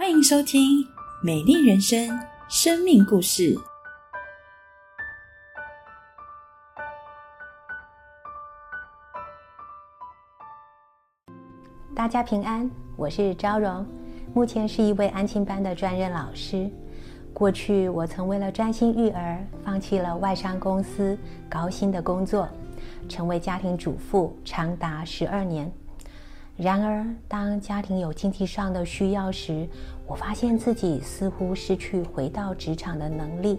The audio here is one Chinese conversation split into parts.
欢迎收听《美丽人生》生命故事。大家平安，我是昭荣，目前是一位安亲班的专任老师。过去我曾为了专心育儿，放弃了外商公司高薪的工作，成为家庭主妇长达十二年。然而，当家庭有经济上的需要时，我发现自己似乎失去回到职场的能力。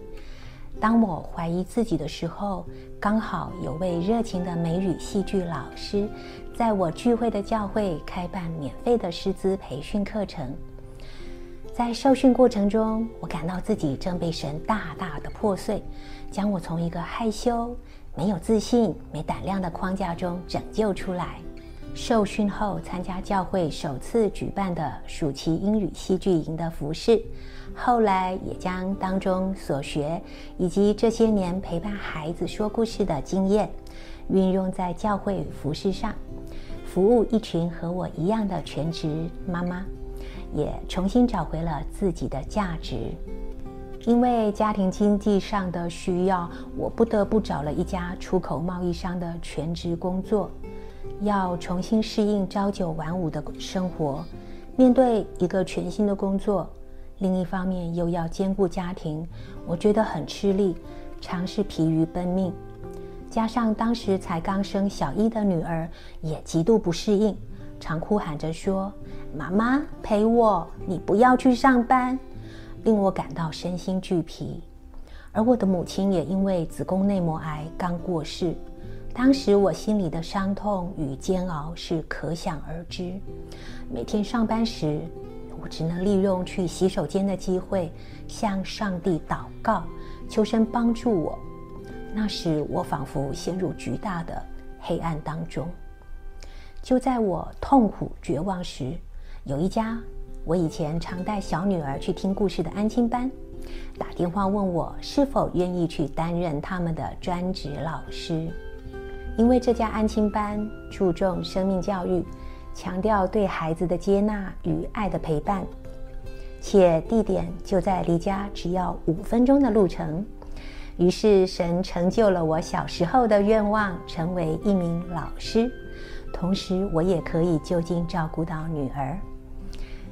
当我怀疑自己的时候，刚好有位热情的美语戏剧老师，在我聚会的教会开办免费的师资培训课程。在受训过程中，我感到自己正被神大大的破碎，将我从一个害羞、没有自信、没胆量的框架中拯救出来。受训后，参加教会首次举办的暑期英语戏剧营的服饰，后来也将当中所学以及这些年陪伴孩子说故事的经验，运用在教会服饰上，服务一群和我一样的全职妈妈，也重新找回了自己的价值。因为家庭经济上的需要，我不得不找了一家出口贸易商的全职工作。要重新适应朝九晚五的生活，面对一个全新的工作，另一方面又要兼顾家庭，我觉得很吃力，常是疲于奔命。加上当时才刚生小一的女儿也极度不适应，常哭喊着说：“妈妈陪我，你不要去上班。”令我感到身心俱疲。而我的母亲也因为子宫内膜癌刚过世。当时我心里的伤痛与煎熬是可想而知。每天上班时，我只能利用去洗手间的机会，向上帝祷告，求神帮助我。那时我仿佛陷入巨大的黑暗当中。就在我痛苦绝望时，有一家我以前常带小女儿去听故事的安亲班，打电话问我是否愿意去担任他们的专职老师。因为这家安亲班注重生命教育，强调对孩子的接纳与爱的陪伴，且地点就在离家只要五分钟的路程。于是神成就了我小时候的愿望，成为一名老师，同时我也可以就近照顾到女儿。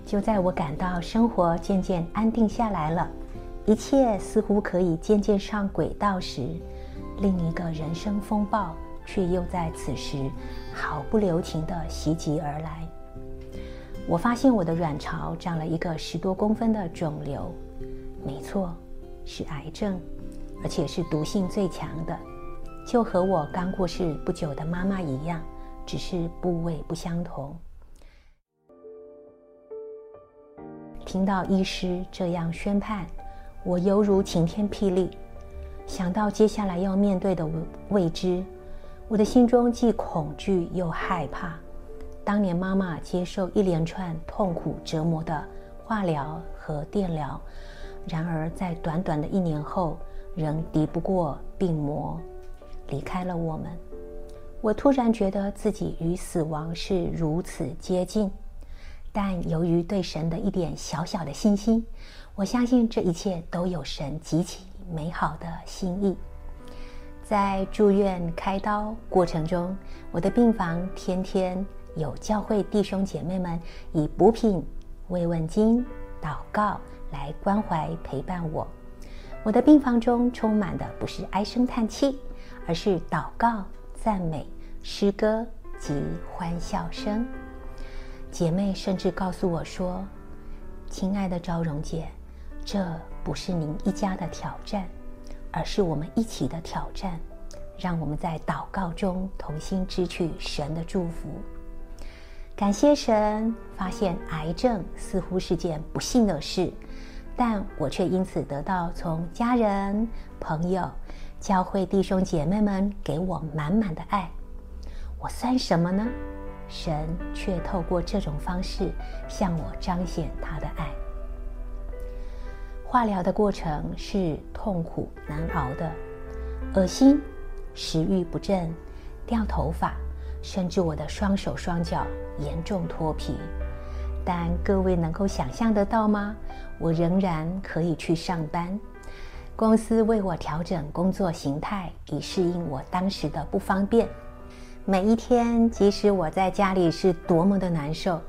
就在我感到生活渐渐安定下来了，一切似乎可以渐渐上轨道时，另一个人生风暴。却又在此时毫不留情地袭击而来。我发现我的卵巢长了一个十多公分的肿瘤，没错，是癌症，而且是毒性最强的，就和我刚过世不久的妈妈一样，只是部位不相同。听到医师这样宣判，我犹如晴天霹雳，想到接下来要面对的未知。我的心中既恐惧又害怕。当年妈妈接受一连串痛苦折磨的化疗和电疗，然而在短短的一年后，仍敌不过病魔，离开了我们。我突然觉得自己与死亡是如此接近，但由于对神的一点小小的信心，我相信这一切都有神极其美好的心意。在住院开刀过程中，我的病房天天有教会弟兄姐妹们以补品、慰问金、祷告来关怀陪伴我。我的病房中充满的不是唉声叹气，而是祷告、赞美、诗歌及欢笑声。姐妹甚至告诉我说：“亲爱的昭荣姐，这不是您一家的挑战。”而是我们一起的挑战，让我们在祷告中同心支取神的祝福。感谢神，发现癌症似乎是件不幸的事，但我却因此得到从家人、朋友、教会弟兄姐妹们给我满满的爱。我算什么呢？神却透过这种方式向我彰显他的爱。化疗的过程是痛苦难熬的，恶心、食欲不振、掉头发，甚至我的双手双脚严重脱皮。但各位能够想象得到吗？我仍然可以去上班。公司为我调整工作形态，以适应我当时的不方便。每一天，即使我在家里是多么的难受，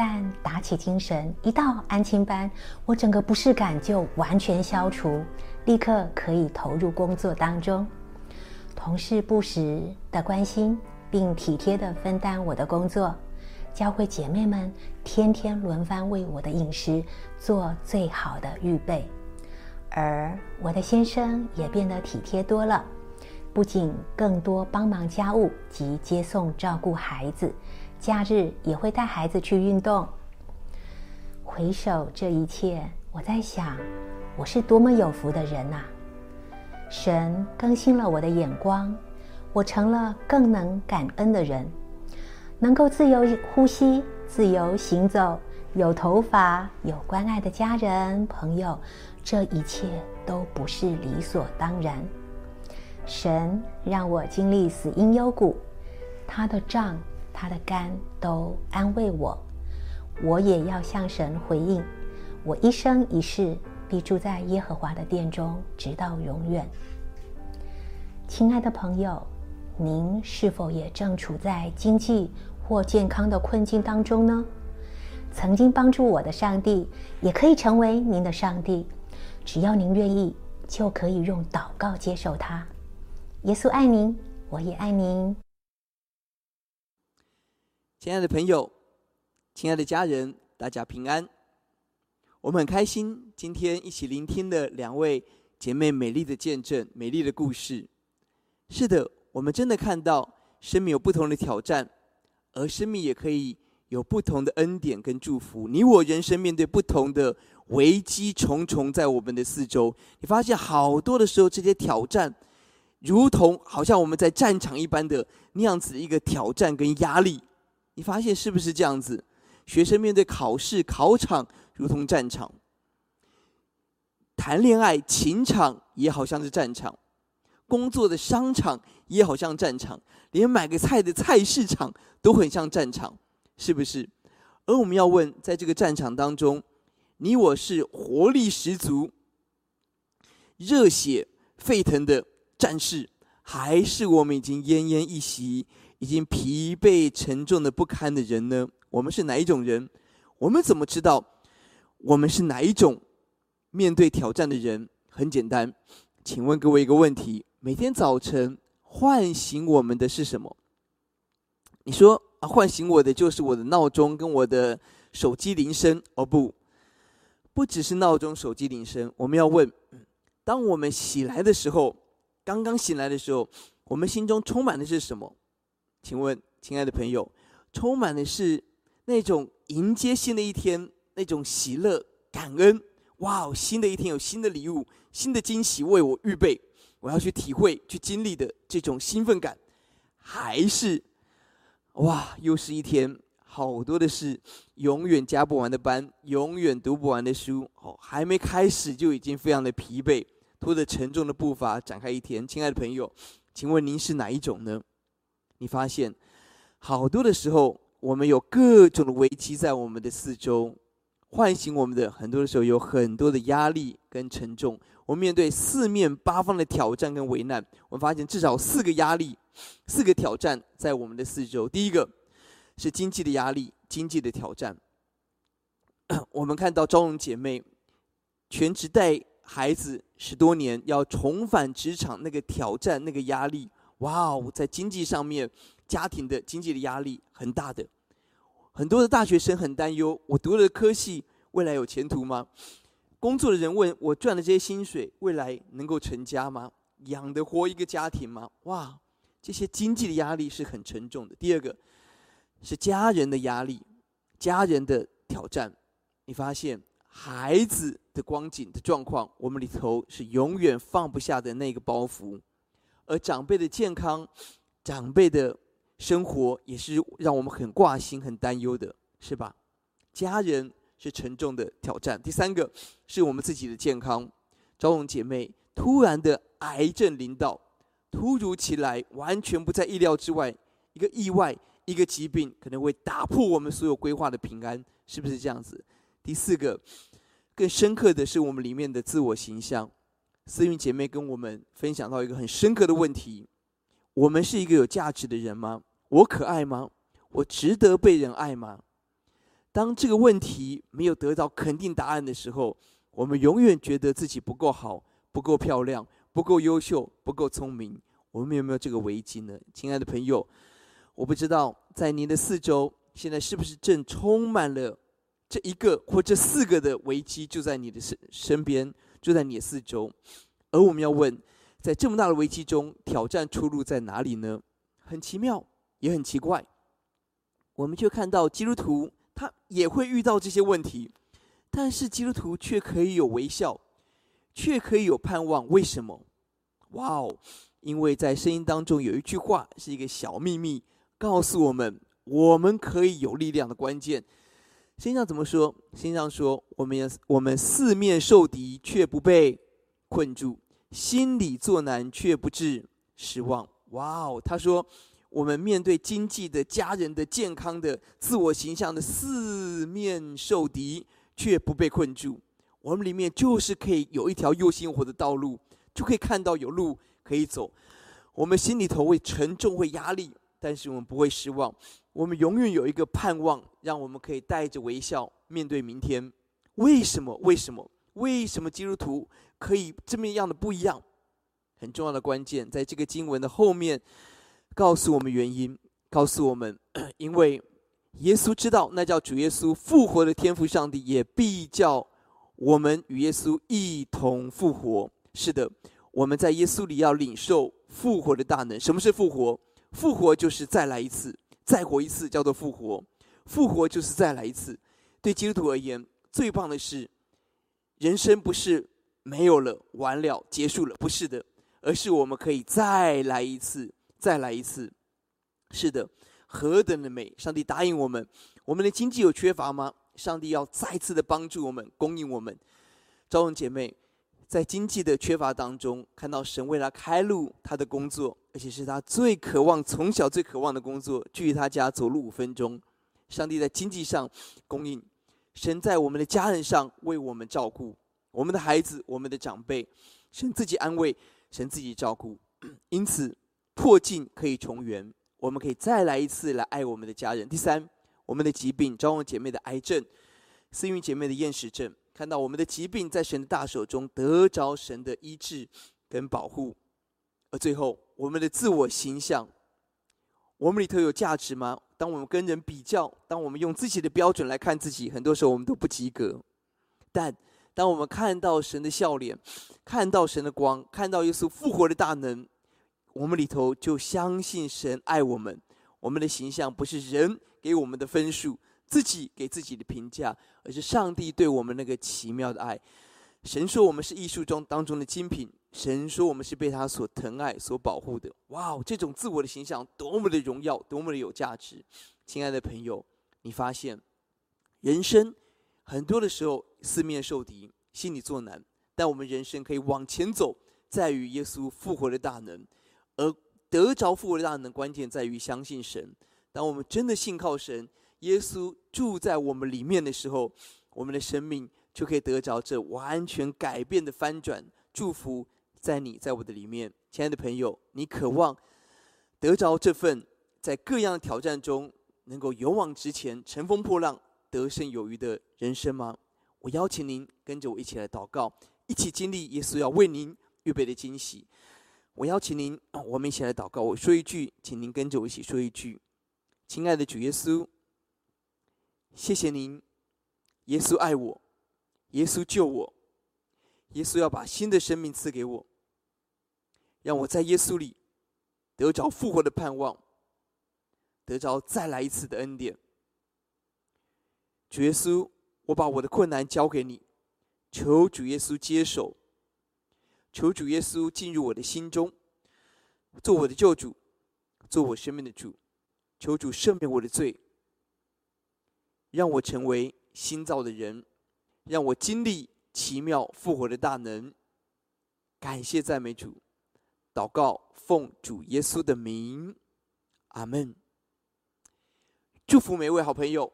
但打起精神，一到安亲班，我整个不适感就完全消除，立刻可以投入工作当中。同事不时的关心，并体贴的分担我的工作，教会姐妹们天天轮番为我的饮食做最好的预备，而我的先生也变得体贴多了。不仅更多帮忙家务及接送照顾孩子，假日也会带孩子去运动。回首这一切，我在想，我是多么有福的人呐！神更新了我的眼光，我成了更能感恩的人，能够自由呼吸、自由行走，有头发、有关爱的家人朋友，这一切都不是理所当然。神让我经历死因幽谷，他的杖、他的肝都安慰我。我也要向神回应，我一生一世必住在耶和华的殿中，直到永远。亲爱的朋友，您是否也正处在经济或健康的困境当中呢？曾经帮助我的上帝，也可以成为您的上帝。只要您愿意，就可以用祷告接受他。耶稣爱您，我也爱您。亲爱的朋友，亲爱的家人，大家平安。我们很开心，今天一起聆听的两位姐妹美丽的见证，美丽的故事。是的，我们真的看到生命有不同的挑战，而生命也可以有不同的恩典跟祝福。你我人生面对不同的危机重重，在我们的四周，你发现好多的时候，这些挑战。如同好像我们在战场一般的那样子一个挑战跟压力，你发现是不是这样子？学生面对考试考场如同战场，谈恋爱情场也好像是战场，工作的商场也好像战场，连买个菜的菜市场都很像战场，是不是？而我们要问，在这个战场当中，你我是活力十足、热血沸腾的？战士，还是我们已经奄奄一息、已经疲惫沉重的不堪的人呢？我们是哪一种人？我们怎么知道我们是哪一种面对挑战的人？很简单，请问各位一个问题：每天早晨唤醒我们的是什么？你说啊，唤醒我的就是我的闹钟跟我的手机铃声？哦不，不只是闹钟、手机铃声。我们要问：当我们醒来的时候。刚刚醒来的时候，我们心中充满的是什么？请问，亲爱的朋友，充满的是那种迎接新的一天那种喜乐、感恩。哇哦，新的一天有新的礼物、新的惊喜为我预备，我要去体会、去经历的这种兴奋感，还是哇，又是一天好多的事，永远加不完的班，永远读不完的书，哦，还没开始就已经非常的疲惫。拖着沉重的步伐展开一天，亲爱的朋友，请问您是哪一种呢？你发现好多的时候，我们有各种的危机在我们的四周，唤醒我们的很多的时候有很多的压力跟沉重。我们面对四面八方的挑战跟危难，我们发现至少四个压力、四个挑战在我们的四周。第一个是经济的压力、经济的挑战。我们看到招荣姐妹全职带。孩子十多年要重返职场，那个挑战、那个压力，哇哦，在经济上面，家庭的经济的压力很大的。很多的大学生很担忧：我读了科系，未来有前途吗？工作的人问我赚的这些薪水，未来能够成家吗？养得活一个家庭吗？哇，这些经济的压力是很沉重的。第二个是家人的压力，家人的挑战。你发现？孩子的光景的状况，我们里头是永远放不下的那个包袱，而长辈的健康、长辈的生活，也是让我们很挂心、很担忧的，是吧？家人是沉重的挑战。第三个是我们自己的健康，招荣姐妹突然的癌症临到，突如其来，完全不在意料之外，一个意外一个疾病可能会打破我们所有规划的平安，是不是这样子？第四个，更深刻的是我们里面的自我形象。思韵姐妹跟我们分享到一个很深刻的问题：我们是一个有价值的人吗？我可爱吗？我值得被人爱吗？当这个问题没有得到肯定答案的时候，我们永远觉得自己不够好、不够漂亮、不够优秀、不够聪明。我们有没有这个危机呢？亲爱的朋友，我不知道在您的四周，现在是不是正充满了这一个或这四个的危机，就在你的身身边。就在你的四周，而我们要问，在这么大的危机中，挑战出路在哪里呢？很奇妙，也很奇怪。我们却看到基督徒他也会遇到这些问题，但是基督徒却可以有微笑，却可以有盼望。为什么？哇哦！因为在声音当中有一句话是一个小秘密，告诉我们我们可以有力量的关键。心上怎么说？心上说：“我们我们四面受敌，却不被困住；心里作难，却不致失望。”哇哦！他说：“我们面对经济的、家人的、健康的、自我形象的四面受敌，却不被困住。我们里面就是可以有一条又心火的道路，就可以看到有路可以走。我们心里头会沉重，会压力，但是我们不会失望。”我们永远有一个盼望，让我们可以带着微笑面对明天。为什么？为什么？为什么基督徒可以这么样的不一样？很重要的关键，在这个经文的后面，告诉我们原因，告诉我们，因为耶稣知道，那叫主耶稣复活的天赋，上帝也必叫我们与耶稣一同复活。是的，我们在耶稣里要领受复活的大能。什么是复活？复活就是再来一次。再活一次叫做复活，复活就是再来一次。对基督徒而言，最棒的是，人生不是没有了、完了、结束了，不是的，而是我们可以再来一次，再来一次。是的，何等的美！上帝答应我们，我们的经济有缺乏吗？上帝要再次的帮助我们，供应我们。招荣姐妹。在经济的缺乏当中，看到神为他开路，他的工作，而且是他最渴望、从小最渴望的工作，距离他家走路五分钟。上帝在经济上供应，神在我们的家人上为我们照顾我们的孩子、我们的长辈，神自己安慰，神自己照顾。因此，破镜可以重圆，我们可以再来一次来爱我们的家人。第三，我们的疾病，招望姐妹的癌症，思云姐妹的厌食症。看到我们的疾病在神的大手中得着神的医治跟保护，而最后我们的自我形象，我们里头有价值吗？当我们跟人比较，当我们用自己的标准来看自己，很多时候我们都不及格。但当我们看到神的笑脸，看到神的光，看到耶稣复活的大能，我们里头就相信神爱我们。我们的形象不是人给我们的分数。自己给自己的评价，而是上帝对我们那个奇妙的爱。神说我们是艺术中当中的精品，神说我们是被他所疼爱、所保护的。哇哦，这种自我的形象多么的荣耀，多么的有价值！亲爱的朋友，你发现人生很多的时候四面受敌，心里作难，但我们人生可以往前走，在于耶稣复活的大能。而得着复活的大能，关键在于相信神。当我们真的信靠神。耶稣住在我们里面的时候，我们的生命就可以得着这完全改变的翻转祝福，在你在我的里面，亲爱的朋友，你渴望得着这份在各样挑战中能够勇往直前、乘风破浪、得胜有余的人生吗？我邀请您跟着我一起来祷告，一起经历耶稣要为您预备的惊喜。我邀请您，我们一起来祷告。我说一句，请您跟着我一起说一句：“亲爱的主耶稣。”谢谢您，耶稣爱我，耶稣救我，耶稣要把新的生命赐给我，让我在耶稣里得着复活的盼望，得着再来一次的恩典。主耶稣，我把我的困难交给你，求主耶稣接手，求主耶稣进入我的心中，做我的救主，做我生命的主，求主赦免我的罪。让我成为新造的人，让我经历奇妙复活的大能。感谢赞美主，祷告奉主耶稣的名，阿门。祝福每位好朋友，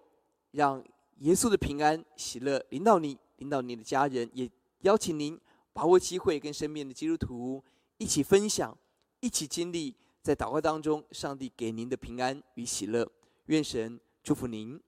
让耶稣的平安、喜乐临到你，临到你的家人。也邀请您把握机会，跟身边的基督徒一起分享，一起经历在祷告当中上帝给您的平安与喜乐。愿神祝福您。